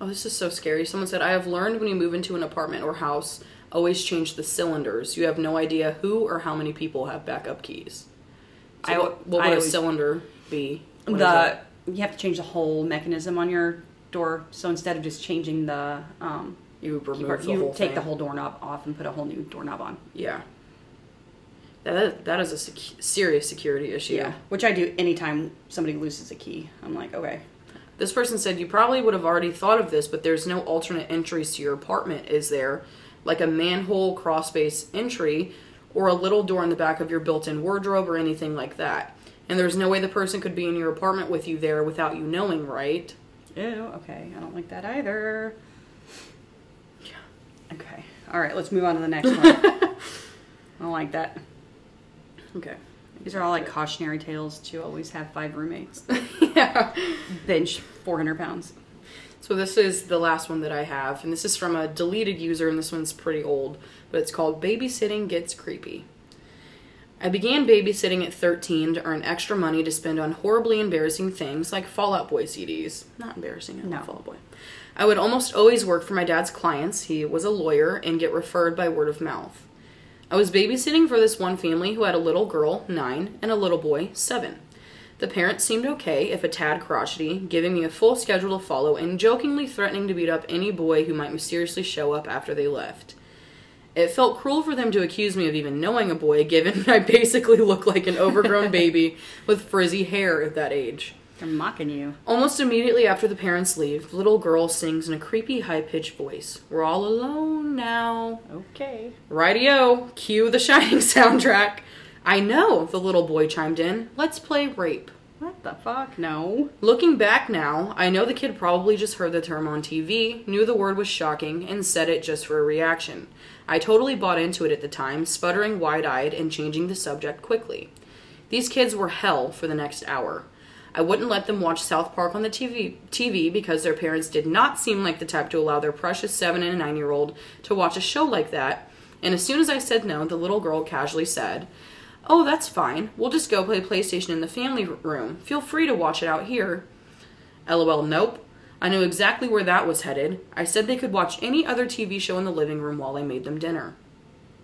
Oh, this is so scary. Someone said, I have learned when you move into an apartment or house, always change the cylinders. You have no idea who or how many people have backup keys. So I- what, what I would a always- cylinder be? What the you have to change the whole mechanism on your door. So instead of just changing the um, you remove the you whole take thing. the whole doorknob off and put a whole new doorknob on. Yeah. That, that is a sec- serious security issue. Yeah, which I do anytime somebody loses a key. I'm like, okay, This person said you probably would have already thought of this, but there's no alternate entries to your apartment, is there? Like a manhole cross space entry or a little door in the back of your built-in wardrobe or anything like that. And there's no way the person could be in your apartment with you there without you knowing, right? ew, okay, I don't like that either. Okay, all right, let's move on to the next one. I don't like that. Okay. These are all like cautionary tales to always have five roommates. yeah. Bench 400 pounds. So this is the last one that I have, and this is from a deleted user, and this one's pretty old, but it's called Babysitting Gets Creepy. I began babysitting at 13 to earn extra money to spend on horribly embarrassing things like Fall Out Boy CDs. Not embarrassing, I No. Fall Out Boy. I would almost always work for my dad's clients, he was a lawyer, and get referred by word of mouth. I was babysitting for this one family who had a little girl, 9, and a little boy, 7. The parents seemed okay, if a tad crotchety, giving me a full schedule to follow and jokingly threatening to beat up any boy who might mysteriously show up after they left. It felt cruel for them to accuse me of even knowing a boy, given I basically look like an overgrown baby with frizzy hair at that age. They're mocking you. Almost immediately after the parents leave, the little girl sings in a creepy, high pitched voice. We're all alone now. Okay. Rightio, cue the Shining soundtrack. I know, the little boy chimed in. Let's play rape. What the fuck? No. Looking back now, I know the kid probably just heard the term on TV, knew the word was shocking, and said it just for a reaction. I totally bought into it at the time, sputtering wide eyed and changing the subject quickly. These kids were hell for the next hour. I wouldn't let them watch South Park on the TV, TV because their parents did not seem like the type to allow their precious 7 and 9 year old to watch a show like that. And as soon as I said no, the little girl casually said, Oh, that's fine. We'll just go play PlayStation in the family room. Feel free to watch it out here. LOL, nope. I knew exactly where that was headed. I said they could watch any other TV show in the living room while I made them dinner.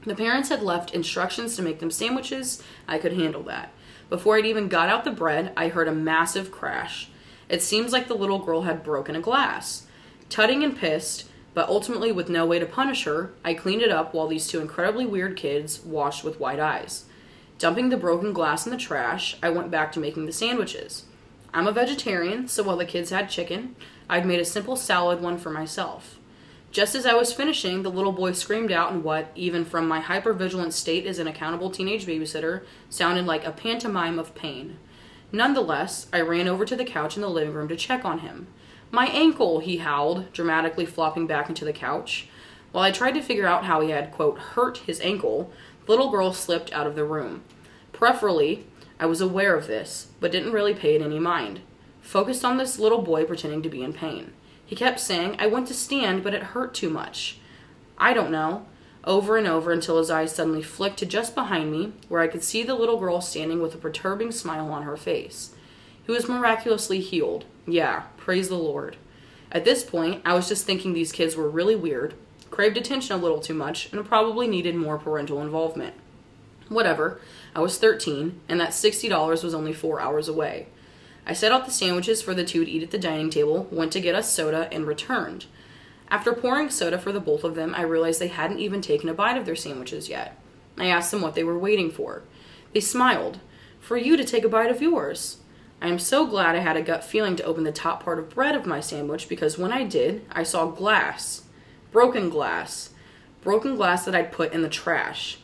The parents had left instructions to make them sandwiches. I could handle that. Before I'd even got out the bread, I heard a massive crash. It seems like the little girl had broken a glass. Tutting and pissed, but ultimately with no way to punish her, I cleaned it up while these two incredibly weird kids watched with wide eyes. Dumping the broken glass in the trash, I went back to making the sandwiches. I'm a vegetarian, so while the kids had chicken, I'd made a simple salad one for myself. Just as I was finishing, the little boy screamed out in what, even from my hypervigilant state as an accountable teenage babysitter, sounded like a pantomime of pain. Nonetheless, I ran over to the couch in the living room to check on him. My ankle, he howled, dramatically flopping back into the couch. While I tried to figure out how he had, quote, hurt his ankle, the little girl slipped out of the room. Preferably, I was aware of this, but didn't really pay it any mind. Focused on this little boy pretending to be in pain. He kept saying, I went to stand, but it hurt too much. I don't know. Over and over until his eyes suddenly flicked to just behind me, where I could see the little girl standing with a perturbing smile on her face. He was miraculously healed. Yeah, praise the Lord. At this point, I was just thinking these kids were really weird, craved attention a little too much, and probably needed more parental involvement. Whatever. I was 13, and that $60 was only four hours away. I set out the sandwiches for the two to eat at the dining table, went to get us soda, and returned. After pouring soda for the both of them, I realized they hadn't even taken a bite of their sandwiches yet. I asked them what they were waiting for. They smiled. For you to take a bite of yours. I am so glad I had a gut feeling to open the top part of bread of my sandwich because when I did, I saw glass. Broken glass. Broken glass that I'd put in the trash.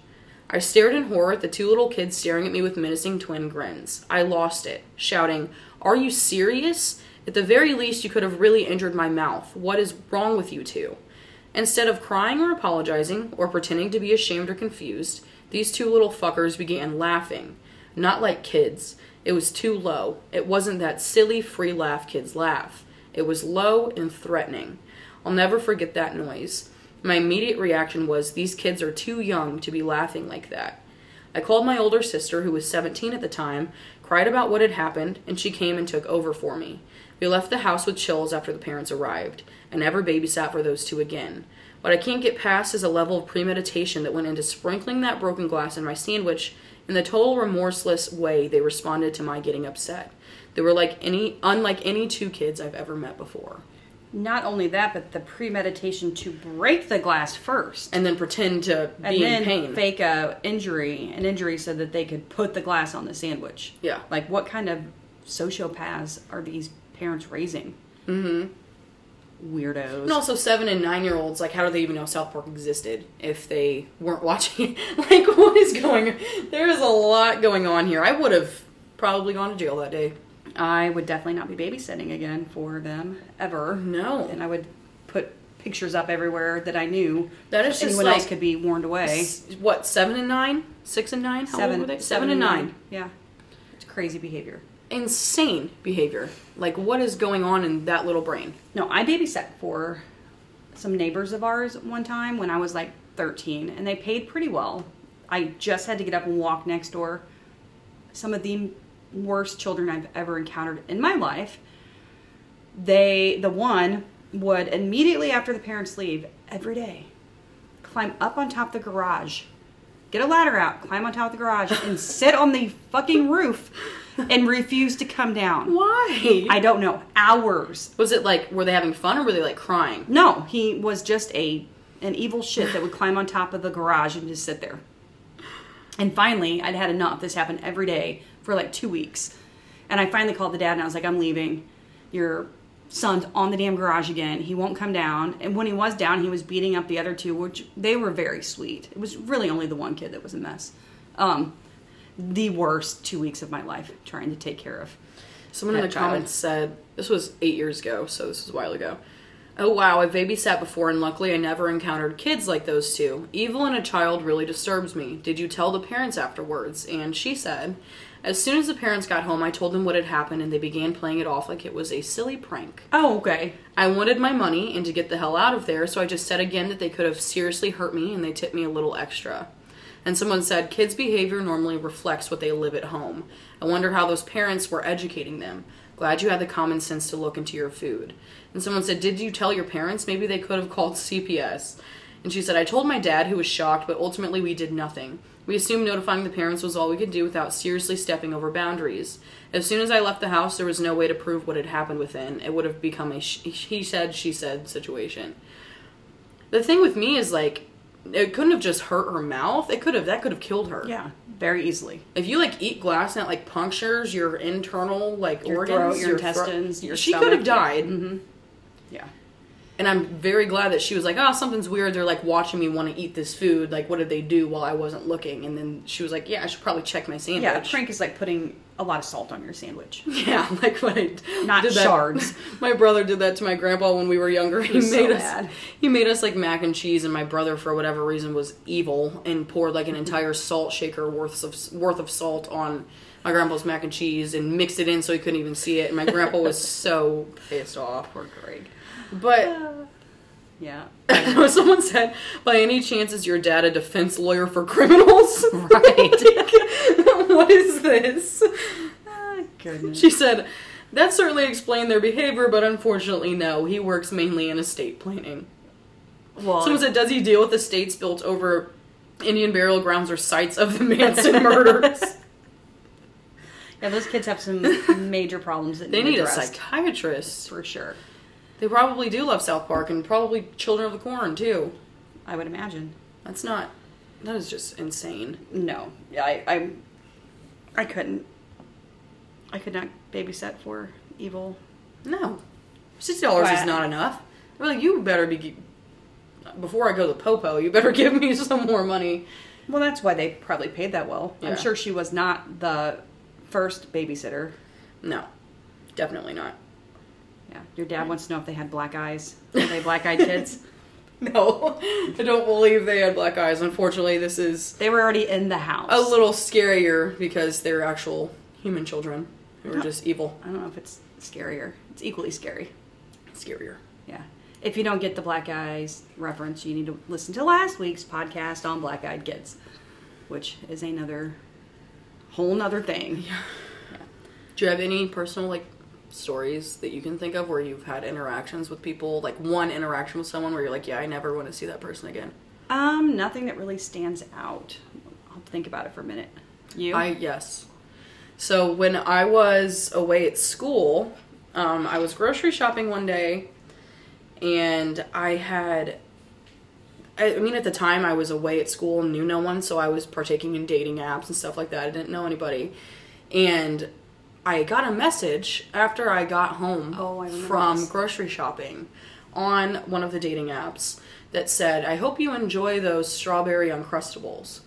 I stared in horror at the two little kids staring at me with menacing twin grins. I lost it, shouting, Are you serious? At the very least, you could have really injured my mouth. What is wrong with you two? Instead of crying or apologizing, or pretending to be ashamed or confused, these two little fuckers began laughing. Not like kids. It was too low. It wasn't that silly, free laugh kids laugh. It was low and threatening. I'll never forget that noise. My immediate reaction was, These kids are too young to be laughing like that. I called my older sister, who was 17 at the time, cried about what had happened, and she came and took over for me. We left the house with chills after the parents arrived. I never babysat for those two again. What I can't get past is a level of premeditation that went into sprinkling that broken glass in my sandwich in the total remorseless way they responded to my getting upset. They were like any unlike any two kids I've ever met before. Not only that, but the premeditation to break the glass first. And then pretend to and be then in pain. fake a injury, an injury so that they could put the glass on the sandwich. Yeah. Like what kind of sociopaths are these parents raising? Mm-hmm. Weirdos. And also seven and nine year olds, like how do they even know South Park existed if they weren't watching it? like what is going there is a lot going on here. I would have probably gone to jail that day. I would definitely not be babysitting again for them ever. No. And I would put pictures up everywhere that I knew That is so anyone else could be warned away. S- What, seven and nine? Six and nine? How old were they? seven and nine. Yeah. It's crazy behavior. Insane behavior. Like what is going on in that little brain? No, I babysat for some neighbors of ours one time when I was like 13, and they paid pretty well. I just had to get up and walk next door. Some of the worst children I've ever encountered in my life. They, the one, would immediately after the parents leave every day climb up on top of the garage, get a ladder out, climb on top of the garage, and sit on the fucking roof and refuse to come down. Why? I don't know. Hours. was it like were they having fun or were they like crying? No, he was just a an evil shit that would climb on top of the garage and just sit there. And finally, I'd had enough. This happened every day for like two weeks. And I finally called the dad and I was like, I'm leaving. Your son's on the damn garage again. He won't come down. And when he was down, he was beating up the other two, which they were very sweet. It was really only the one kid that was a mess. Um, the worst two weeks of my life trying to take care of. Someone in the child. comments said this was eight years ago, so this was a while ago. Oh wow, I've babysat before, and luckily I never encountered kids like those two. Evil in a child really disturbs me. Did you tell the parents afterwards? And she said, as soon as the parents got home, I told them what had happened, and they began playing it off like it was a silly prank. Oh, okay. I wanted my money and to get the hell out of there, so I just said again that they could have seriously hurt me, and they tipped me a little extra. And someone said, kids' behavior normally reflects what they live at home. I wonder how those parents were educating them. Glad you had the common sense to look into your food. And someone said, Did you tell your parents? Maybe they could have called CPS. And she said, I told my dad, who was shocked, but ultimately we did nothing. We assumed notifying the parents was all we could do without seriously stepping over boundaries. As soon as I left the house, there was no way to prove what had happened within. It would have become a sh- he said, she said situation. The thing with me is like, it couldn't have just hurt her mouth. It could have that could have killed her. Yeah, very easily. If you like eat glass and it like punctures your internal like Your organs, throat, your thro- intestines, your she could have stomach, died. Mm-hmm. Yeah. And I'm very glad that she was like, "Oh, something's weird. They're like watching me want to eat this food. Like, what did they do while I wasn't looking?" And then she was like, "Yeah, I should probably check my sandwich." Yeah, prank is like putting a lot of salt on your sandwich. Yeah, like what I Not did that- shards. My brother did that to my grandpa when we were younger. He was so made us bad. he made us like mac and cheese, and my brother for whatever reason was evil and poured like an mm-hmm. entire salt shaker worth of worth of salt on my grandpa's mac and cheese and mixed it in so he couldn't even see it. And my grandpa was so pissed off. Poor Greg. But Yeah. Someone said, by any chance is your dad a defense lawyer for criminals? Right. what is this? Ah, goodness. She said, that certainly explained their behavior, but unfortunately, no. He works mainly in estate planning. Well, Someone said, does he deal with estates built over Indian burial grounds or sites of the Manson murders? yeah, those kids have some major problems that they need a psychiatrist. for sure. They probably do love South Park and probably Children of the Corn too. I would imagine. That's not. That is just insane. No, yeah, I, I, I couldn't. I could not babysit for evil. No, sixty dollars is not enough. Well, you better be. Before I go to Popo, you better give me some more money. Well, that's why they probably paid that well. Yeah. I'm sure she was not the first babysitter. No, definitely not. Yeah, your dad wants to know if they had black eyes. Are they black-eyed kids? No, I don't believe they had black eyes. Unfortunately, this is They were already in the house. a little scarier because they're actual human children who are oh. just evil. I don't know if it's scarier. It's equally scary. Scarier. Yeah. If you don't get the black eyes reference, you need to listen to last week's podcast on black eyed kids, which is another whole nother thing. Do you have any personal like stories that you can think of where you've had interactions with people, like one interaction with someone where you're like, yeah, I never want to see that person again? Um, nothing that really stands out. I'll think about it for a minute. You? I yes. So when I was away at school, um, I was grocery shopping one day, and I had. I mean, at the time, I was away at school and knew no one, so I was partaking in dating apps and stuff like that. I didn't know anybody, and I got a message after I got home Oh, I from this. grocery shopping on one of the dating apps that said, "I hope you enjoy those strawberry uncrustables."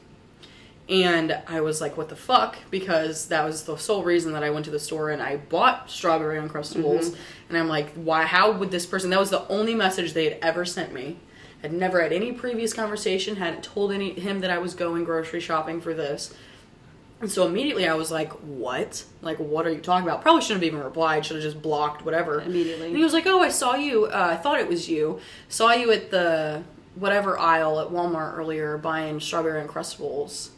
And I was like, what the fuck? Because that was the sole reason that I went to the store and I bought strawberry Uncrustables. Mm-hmm. And I'm like, why, how would this person, that was the only message they had ever sent me. Had never had any previous conversation, hadn't told any, him that I was going grocery shopping for this. And so immediately I was like, what? Like, what are you talking about? Probably shouldn't have even replied, should have just blocked, whatever. Immediately. And he was like, oh, I saw you, uh, I thought it was you. Saw you at the whatever aisle at Walmart earlier buying strawberry Uncrustables.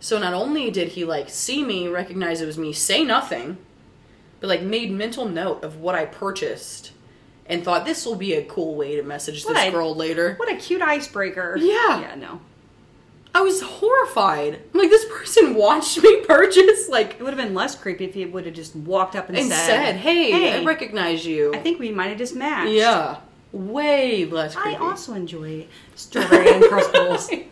So not only did he like see me, recognize it was me, say nothing, but like made mental note of what I purchased and thought this will be a cool way to message What this a- girl later. what a cute icebreaker. Yeah. Yeah, no. I was horrified. I'm like this person watched me purchase like It would have been less creepy if he would have just walked up and, and said, said, "Hey, I recognize you." I think we might have just matched. yeah, way less creepy. I also enjoy strawberry and.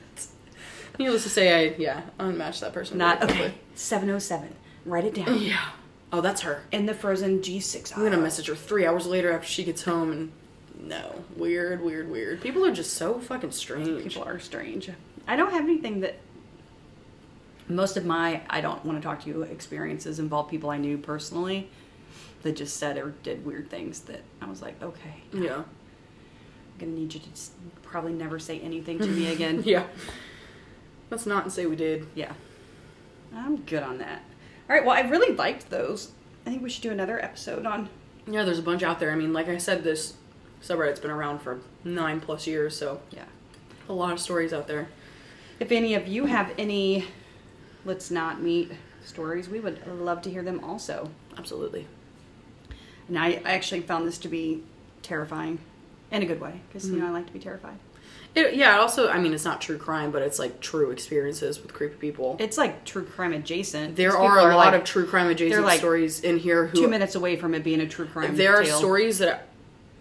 Needless to say, I yeah unmatched that person. Not okay. Seven oh seven. Write it down. Yeah. Oh, that's her. In the frozen G six. I'm gonna message her three hours later after she gets home, and no, weird, weird, weird. People are just so fucking strange. People are strange. I don't have anything that. Most of my I don't want to talk to you experiences involve people I knew personally that just said or did weird things that I was like, okay, Yeah, I'm gonna need you to probably never say anything to me again. yeah. Let's not and say we did. Yeah. I'm good on that. All right, well, I really liked those. I think we should do another episode on. Yeah, there's a bunch out there. I mean, like I said, this subreddit's been around for nine plus years, so Yeah. a lot of stories out there. If any of you have any let's not meet stories, we would love to hear them also. Absolutely. And I, I actually found this to be terrifying in a good way because, you know, I mm-hmm. like to be terrified. It, yeah. Also, I mean, it's not true crime, but it's like true experiences with creepy people. It's like true crime adjacent. there are a lot like of true crime adjacent like stories in here who two minutes away from it being a true crime. there are tale. stories that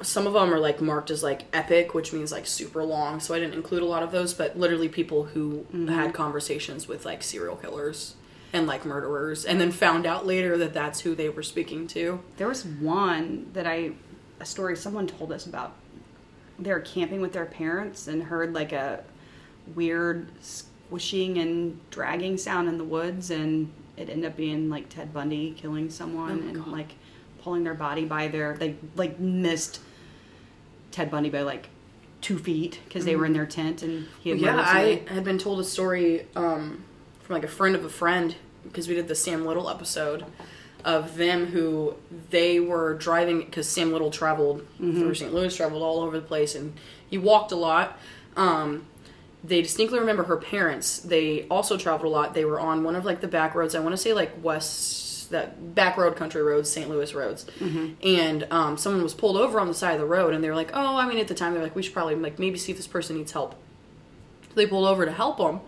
some of them are like marked as like epic which means like super long so i didn't include a lot of those but literally people who Mm-hmm. had conversations with like serial killers and like murderers and then found out later that that's who they were speaking to There was one that I, a story someone told us about. They were camping with their parents and heard like a weird squishing and dragging sound in the woods, and it ended up being like Ted Bundy killing someone Oh and God. like pulling their body by their. They like missed Ted Bundy by like two feet because they were in their tent and he had yeah i had been told a story um, from like a friend of a friend because we did the sam little episode of them who they were driving because sam little traveled through st louis traveled all over the place and he walked a lot. Um, they distinctly remember her parents. They also traveled a lot. They were on one of like the back roads. I want to say like west that back road country roads st louis roads. And um, someone was pulled over on the side of the road and they were like oh i mean at the time they're like we should probably like maybe see if this person needs help. So they pulled over to help him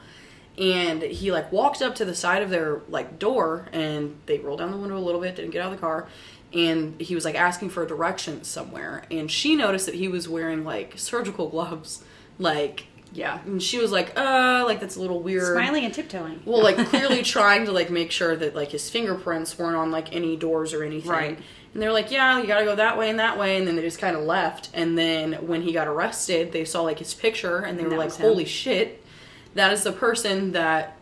and he like walked up to the side of their like door and they rolled down the window a little bit didn't get out of the car and he was like asking for directions somewhere. And she noticed that he was wearing like surgical gloves like Yeah. and she was like uh like that's a little weird Smiling and tiptoeing. well like clearly trying to like make sure that like his fingerprints weren't on like any doors or anything Right. and they're like yeah you gotta go that way and that way and then they just kind of left and then when he got arrested they saw like his picture and they And were like holy shit that is the person that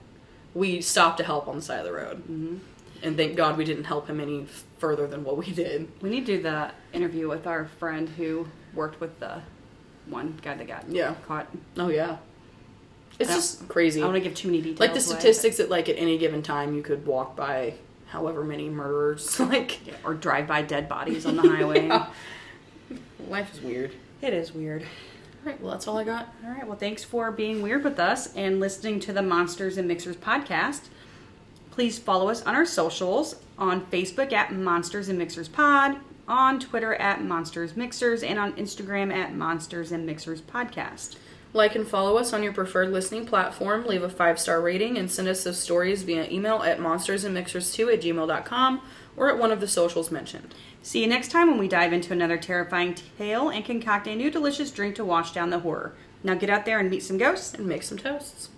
we stopped to help on the side of the road Mm-hmm. and thank god we didn't help him any further than what we did We need to do the interview with our friend who worked with the one guy that got Yeah. caught. oh yeah it's just crazy I don't want to give too many details. like the away, statistics that like at any given time you could walk by however many murders like but- or drive by dead bodies on the highway. Yeah. life is weird It is weird. all right well that's all i got All right. Well, thanks for being weird with us and listening to the Monsters and Mixers podcast. Please follow us on our socials on Facebook at Monsters and Mixers Pod, on Twitter at Monsters Mixers, and on Instagram at Monsters and Mixers Podcast. like and follow us on your preferred listening platform leave a five star rating and send us those stories via email at monstersandmixers2 at gmail.com or at one of the socials mentioned See you next time when we dive into another terrifying tale and concoct a new delicious drink to wash down the horror. Now get out there and meet some ghosts. and make some toasts